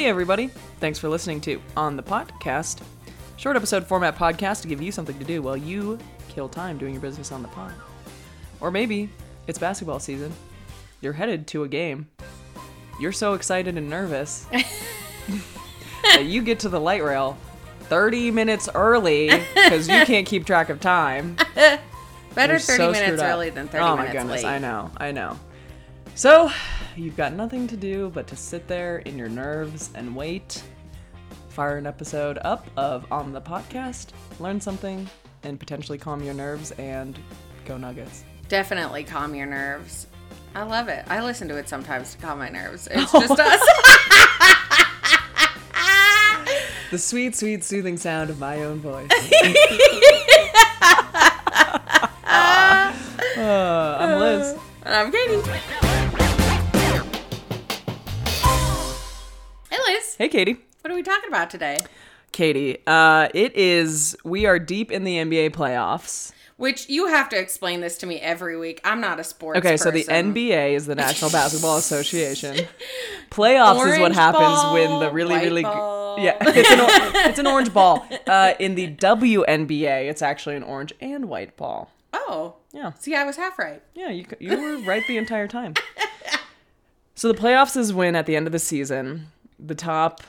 Hey, everybody. Thanks for listening to On the Podcast. Short episode format podcast to give you something to do while you kill time doing your business on the pod. Or maybe it's basketball season. You're headed to a game. You're so excited and nervous that you get to the light rail 30 minutes early because you can't keep track of time. Better You're 30 so minutes early than 30 oh minutes my goodness, late. I know, I know. So, you've got nothing to do but to sit there in your nerves and wait. Fire an episode up of On the Podcast, learn something, and potentially calm your nerves and go Nuggets. Definitely calm your nerves. I love it. I listen to it sometimes to calm my nerves. It's Oh. just us. The sweet, sweet, soothing sound of my own voice. Uh, I'm Liz. and I'm Katie. Hey, Katie. What are we talking about today? Katie, uh, it is, we are deep in the NBA playoffs. Which you have to explain this to me every week. I'm not a sports Okay, so the. NBA is the National Basketball Association. Playoffs is what Orange happens when the really, really, ball. yeah, it's an, or- it's an orange ball. Uh, in the WNBA, it's actually an orange and white ball. Oh. Yeah, See, I was half right. yeah, you you were right the entire time. So the playoffs is when at the end of the season, the top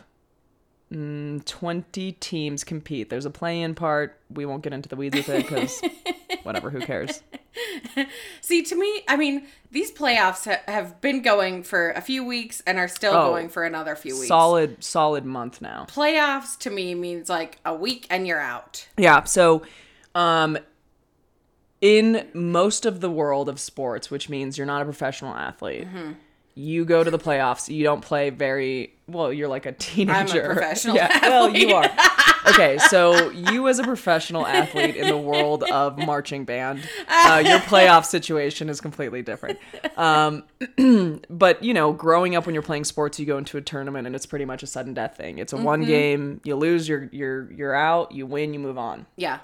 mm, twenty teams compete. There's a play-in part. We won't get into the weeds with it because whatever, who cares? See, to me, I mean, these playoffs ha- have been going for a few weeks and are still Oh, going for another few weeks. Solid, solid month now. Playoffs to me means like a week and you're out. Yeah. So, um, in most of the world of sports, which means you're not a professional athlete, Mm-hmm. You go to the playoffs. You don't play very well. You're like a teenager. I'm a professional Yeah. Well, you are. Okay, so you as a professional athlete in the world of marching band, uh, your playoff situation is completely different. Um, but you know, growing up when you're playing sports, you go into a tournament and it's pretty much a sudden death thing. It's a Mm-hmm. one game. You lose, you're you're you're out. You win, you move on. Yeah.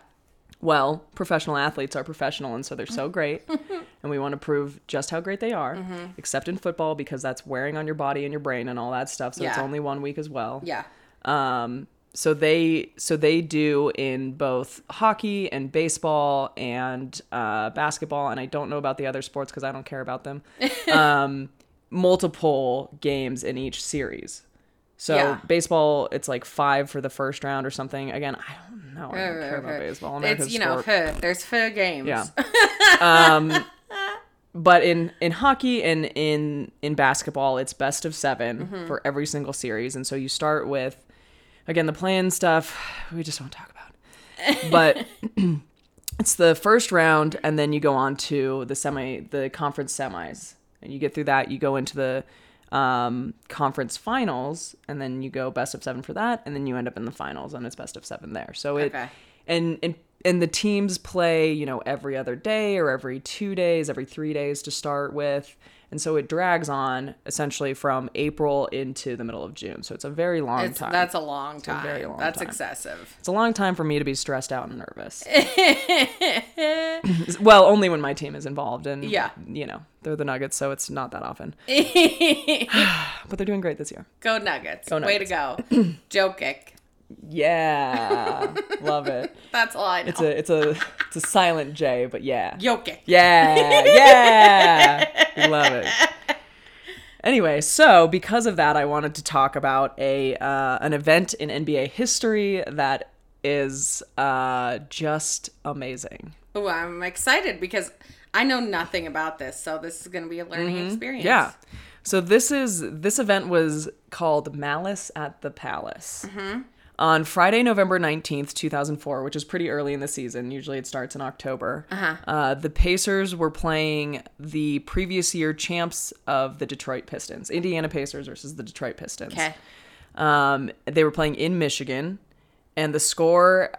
Well, professional athletes are professional, and so they're so great, and we want to prove just how great they are. Mm-hmm. Except in football, because that's wearing on your body and your brain and all that stuff. So it's only one week as well. Yeah. Um, so they so they do in both hockey and baseball and uh, basketball, and I don't know about the other sports because I don't care about them. um, multiple games in each series. So Yeah. baseball, it's like five for the first round or something. Again, I don't know. I don't care about baseball. America's It's, you know, there's four games. Yeah. um, but in in hockey and in in basketball, it's best of 7 Mm-hmm. for every single series, and so you start with again the play-in stuff. We just won't talk about, but. It's the first round, and then you go on to the semi, the conference semis, and you get through that. You go into the um, conference finals, and then you go best of seven for that, and then you end up in the finals, and it's best of seven there. So it Okay. and and and the teams play you know every other day or every two days every three days to start with and so it drags on essentially from april into the middle of june so it's a very long It's, time that's a long time. very long that's time. excessive. it's a long time for me to be stressed out and nervous well only when my team is involved and Yeah. you know they're the nuggets so it's not that often but they're doing great this year Go Nuggets. Go Way to go. Jokic. Yeah love it That's all I know. it's a it's a it's a silent j but yeah Yoke. Yeah, yeah. Love it. Anyway, so because of that, I wanted to talk about a uh, an event in NBA history that is uh, just amazing. Ooh, I'm excited because I know nothing about this, so this is going to be a learning experience. Mm-hmm. Yeah. So this is this event was called Malice at the Palace. On Friday, November 19th, 2004, which is pretty early in the season. Usually it starts in October. Uh-huh. the Pacers were playing the previous year champs of the Detroit Pistons, Indiana Pacers versus the Detroit Pistons. Okay. Um, they were playing in Michigan, and the score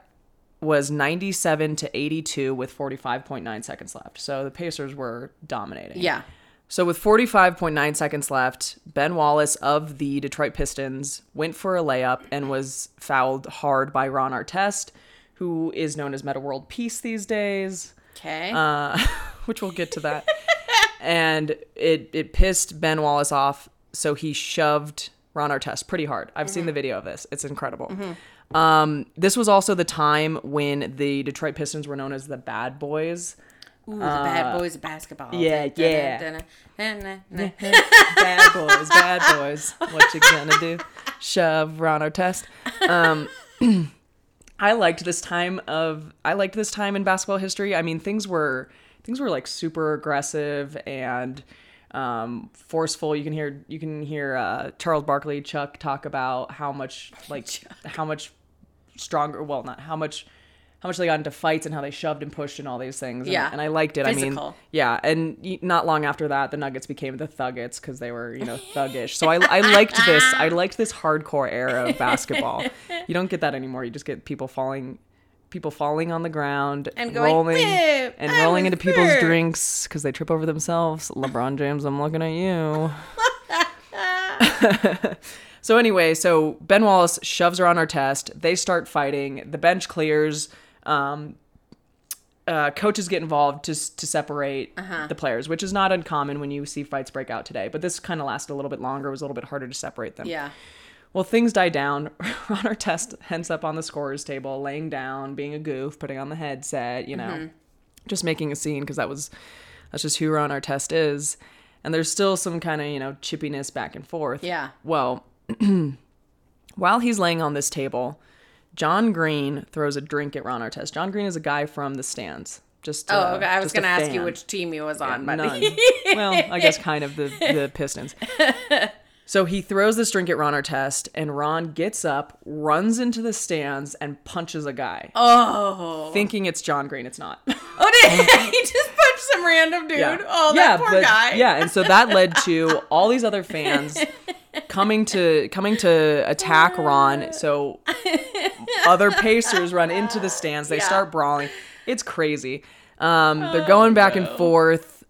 was 97 to 82 with 45.9 seconds left. So the Pacers were dominating. Yeah. So with 45.9 seconds left, Ben Wallace of the Detroit Pistons went for a layup and was fouled hard by Ron Artest, who is known as Metta World Peace these days, Okay. uh, which we'll get to that. and it it pissed Ben Wallace off, so he shoved Ron Artest pretty hard. I've seen the video of this. It's incredible. Um, this was also the time when the Detroit Pistons were known as the Bad Boys. Ooh, the bad boys of basketball. Uh, yeah, dun, yeah. dun, dun. bad boys, bad boys. What you gonna do? Shove Ron Artest. Um, I liked this time of I liked this time in basketball history. I mean, things were things were like super aggressive and um, forceful. You can hear you can hear uh, Charles Barkley, Chuck talk about how much like how much stronger. Well, not how much. How much they got into fights and how they shoved and pushed and all these things. And, Yeah. and I liked it. I mean, yeah, and not long after that, the Nuggets became the Thuggets because they were, you know, thuggish. So I, I liked this. I liked this hardcore era of basketball. You don't get that anymore. You just get people falling, people falling on the ground And going, rolling and I rolling into people's drinks because they trip over themselves. LeBron James, I'm looking at you. so anyway, so Ben Wallace shoves Ron Artest. They start fighting. The bench clears. Um, uh, coaches get involved to to separate Uh-huh. the players, which is not uncommon when you see fights break out today. But this kind of lasted a little bit longer. It was a little bit harder to separate them. Yeah. Well, things die down. Ron Artest ends up on the scorer's table, laying down, being a goof, putting on the headset, you know, Mm-hmm. just making a scene because that was that's just who Ron Artest is. And there's still some kind of you know chippiness back and forth. Yeah. Well, while he's laying on this table, John Green throws a drink at Ron Artest. John Green is a guy from the stands. Just Oh, uh, okay. I was going to ask you which team he was on, but well, I guess kind of the the Pistons. So he throws this drink at Ron Artest, and Ron gets up, runs into the stands, and punches a guy, oh. thinking it's John Green. It's not. Oh, did he just punched some random dude? Oh, that poor but- guy. Yeah, and so that led to all these other fans coming to coming to attack Ron. So other Pacers run into the stands. They Yeah. start brawling. It's crazy. Um, they're going back and forth.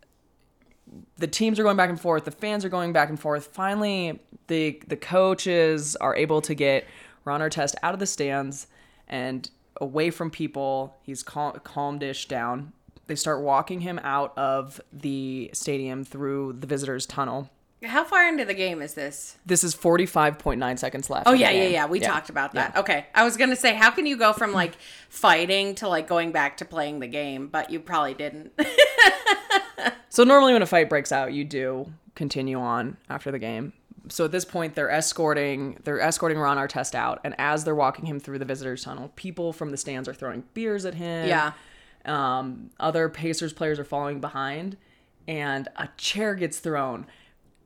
The teams are going back and forth. The fans are going back and forth. Finally, the the coaches are able to get Ron Artest out of the stands and away from people. He's cal- calmed-ish down. They start walking him out of the stadium through the visitors' tunnel. How far into the game is this? This is 45.9 seconds left. Oh yeah, yeah, yeah. We talked about that. Okay. I was gonna say, how can you go from like fighting to like going back to playing the game? But you probably didn't. So normally when a fight breaks out, you do continue on after the game. So at this point, they're escorting they're escorting Ron Artest out, and as they're walking him through the visitors' tunnel, people from the stands are throwing beers at him. Yeah. Um, other Pacers players are following behind, and a chair gets thrown.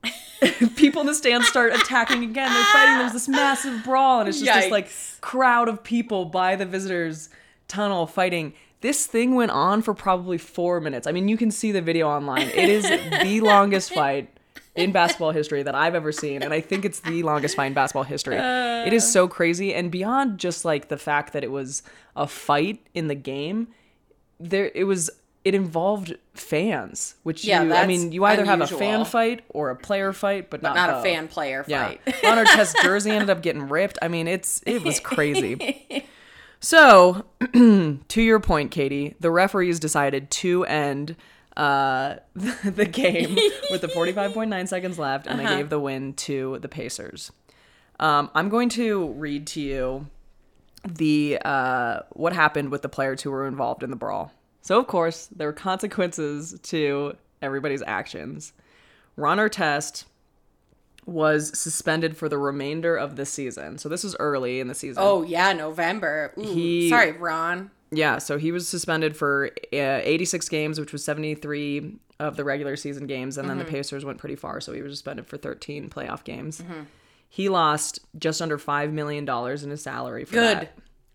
people in the stands start attacking again. They're fighting. There's this massive brawl, and it's just this like Yikes. crowd of people by the visitors' tunnel fighting. This thing went on for probably four minutes. I mean, you can see the video online. It is the longest fight in basketball history that I've ever seen, and I think it's the longest fight in basketball history. it is so crazy, and beyond just like the fact that it was a fight in the game, there it was. It involved fans, which Yeah, you, I mean, you either have a fan fight or a player fight, but not Not a fan player Yeah. fight. Ron Artest's jersey ended up getting ripped. I mean, it's it was crazy. So, to your point, Katie, the referees decided to end uh, the game with the 45.9 seconds left, and they gave the win to the Pacers. Um, I'm going to read to you the uh, what happened with the players who were involved in the brawl. So, of course, there were consequences to everybody's actions. Ron Artest was suspended for the remainder of the season. So this is early in the season. oh yeah, November. Ooh, He- sorry, Ron. Yeah, so he was suspended for uh, 86 games, which was 73 of the regular season games, and then Mm-hmm. the Pacers went pretty far, so he was suspended for 13 playoff games. He lost just under $5 million in his salary for Good.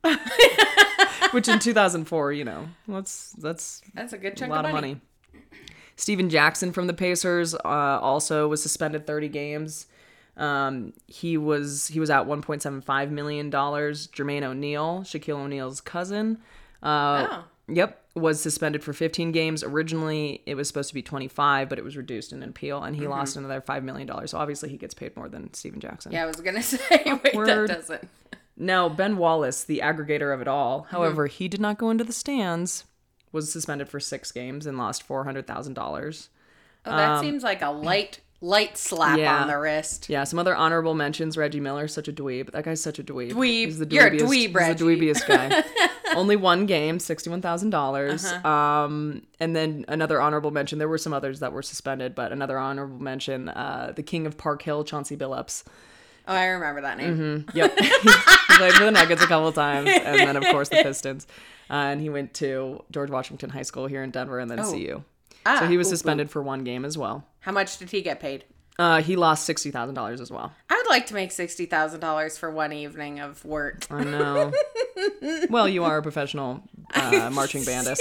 that. Which in 2004, you know, that's that's That's a good a chunk lot of money. money. Stephen Jackson from the Pacers uh, also was suspended 30 games. Um, he was he was out 1.75 million dollars. Jermaine O'Neal, Shaquille O'Neal's cousin, uh, Oh. yep, was suspended for 15 games. Originally, it was supposed to be 25, but it was reduced in an appeal, and he Mm-hmm. lost another five million dollars. So obviously, he gets paid more than Stephen Jackson. Yeah, I was gonna say. Wait, that doesn't. Now, Ben Wallace, the aggregator of it all, Mm-hmm. however, he did not go into the stands. Was suspended for six games and lost four hundred thousand dollars. Oh, that Um, seems like a light light slap Yeah. on the wrist. Yeah, some other honorable mentions. Reggie Miller, such a dweeb. That guy's such a dweeb. Dweeb. He's the You're a dweebiest, dweeb, he's the dweebiest guy. Only one game, sixty-one thousand dollars. Uh-huh. Um, and then another honorable mention. There were some others that were suspended, but another honorable mention. Uh, the King of Park Hill, Chauncey Billups. Oh, I remember that name. Yep, he played for the Nuggets a couple times, and then of course the Pistons. Uh, and he went to George Washington High School here in Denver, and then CU. Ah, So he was suspended for one game as well. How much did he get paid? Uh, he lost sixty thousand dollars as well. I would like to make sixty thousand dollars for one evening of work. I know. well, you are a professional uh, marching bandist.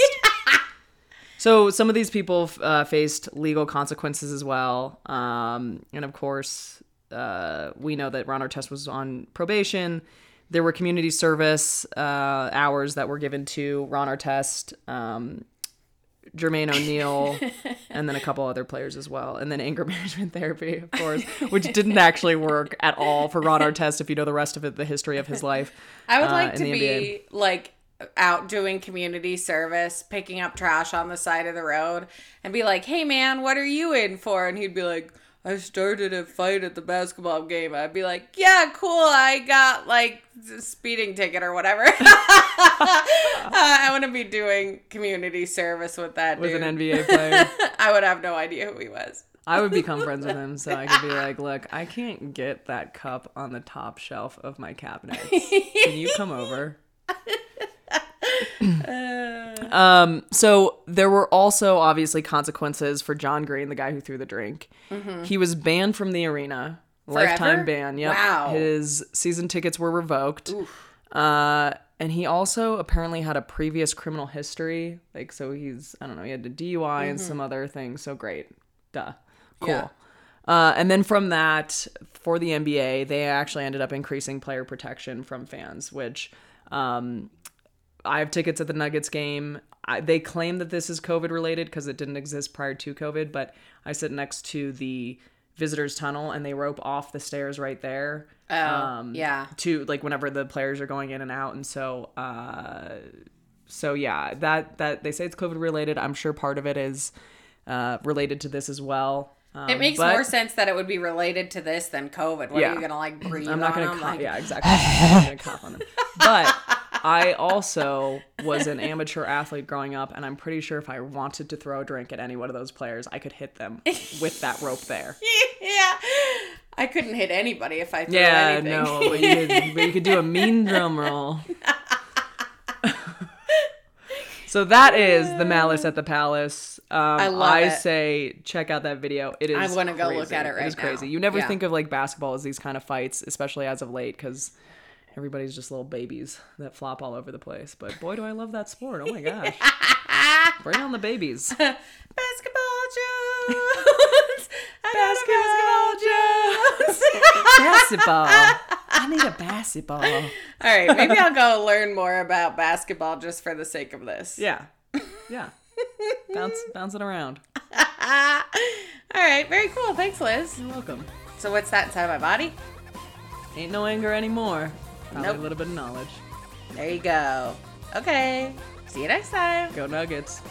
So some of these people uh, faced legal consequences as well, um, and of course, uh, we know that Ron Artest was on probation. There were community service uh, hours that were given to Ron Artest, um, Jermaine O'Neal, and then a couple other players as well. And then anger management therapy, of course, which didn't actually work at all for Ron Artest if you know the rest of it, the history of his life. I would uh, like in to be NBA. like out doing community service, picking up trash on the side of the road, and be like, "Hey, man, what are you in for?" And he'd be like. I started a fight at the basketball game. I'd be like, "Yeah, cool. I got like a speeding ticket or whatever." uh, I want to be doing community service with that With dude. an NBA player. I would have no idea who he was. I would become friends with him so I could be like, look, I can't get that cup on the top shelf of my cabinet. Can you come over? Um, so there were also obviously consequences for John Green, the guy who threw the drink. He was banned from the arena. Lifetime ban. Yep. Wow. His season tickets were revoked. Uh, and he also apparently had a previous criminal history. Like, so he's, I don't know, he had a DUI and some other things. So great. Duh. Cool. Yeah. Uh, and then from that, for the NBA, they actually ended up increasing player protection from fans, which um, I have tickets at the Nuggets game. I, they claim that this is COVID related because it didn't exist prior to COVID, but I sit next to the visitors tunnel and they rope off the stairs right there. Oh, yeah. To like whenever the players are going in and out, and so uh, so yeah, that that they say it's COVID related. I'm sure part of it is uh, related to this as well. Um, It makes but- more sense that it would be related to this than COVID. What Yeah. are you gonna like breathe I'm not gonna cough. Like, yeah, exactly. I'm not gonna cough on them. But I also was an amateur athlete growing up, and I'm pretty sure if I wanted to throw a drink at any one of those players, I could hit them with that rope there. yeah. I couldn't hit anybody if I threw Yeah, anything. no, but you, could, but you could do a mean drum roll. so that is the Malice at the Palace. Um, I love it. say check out that video. It is. I wanna go look crazy. at it It right is crazy. now. You never Yeah. think of like basketball as these kind of fights, especially as of late, because everybody's just little babies that flop all over the place. But boy, do I love that sport! Oh my gosh, bring on the babies. Basketball Jones. I basketball Jones. basketball. I need a basketball. All right, maybe I'll go learn more about basketball just for the sake of this. Yeah, yeah. Bounce, bounce it around. All right, very cool. Thanks, Liz. You're welcome. So what's that inside my body? Ain't no anger anymore. Probably Nope. a little bit of knowledge. There you go. Okay. See you next time. Go Nuggets.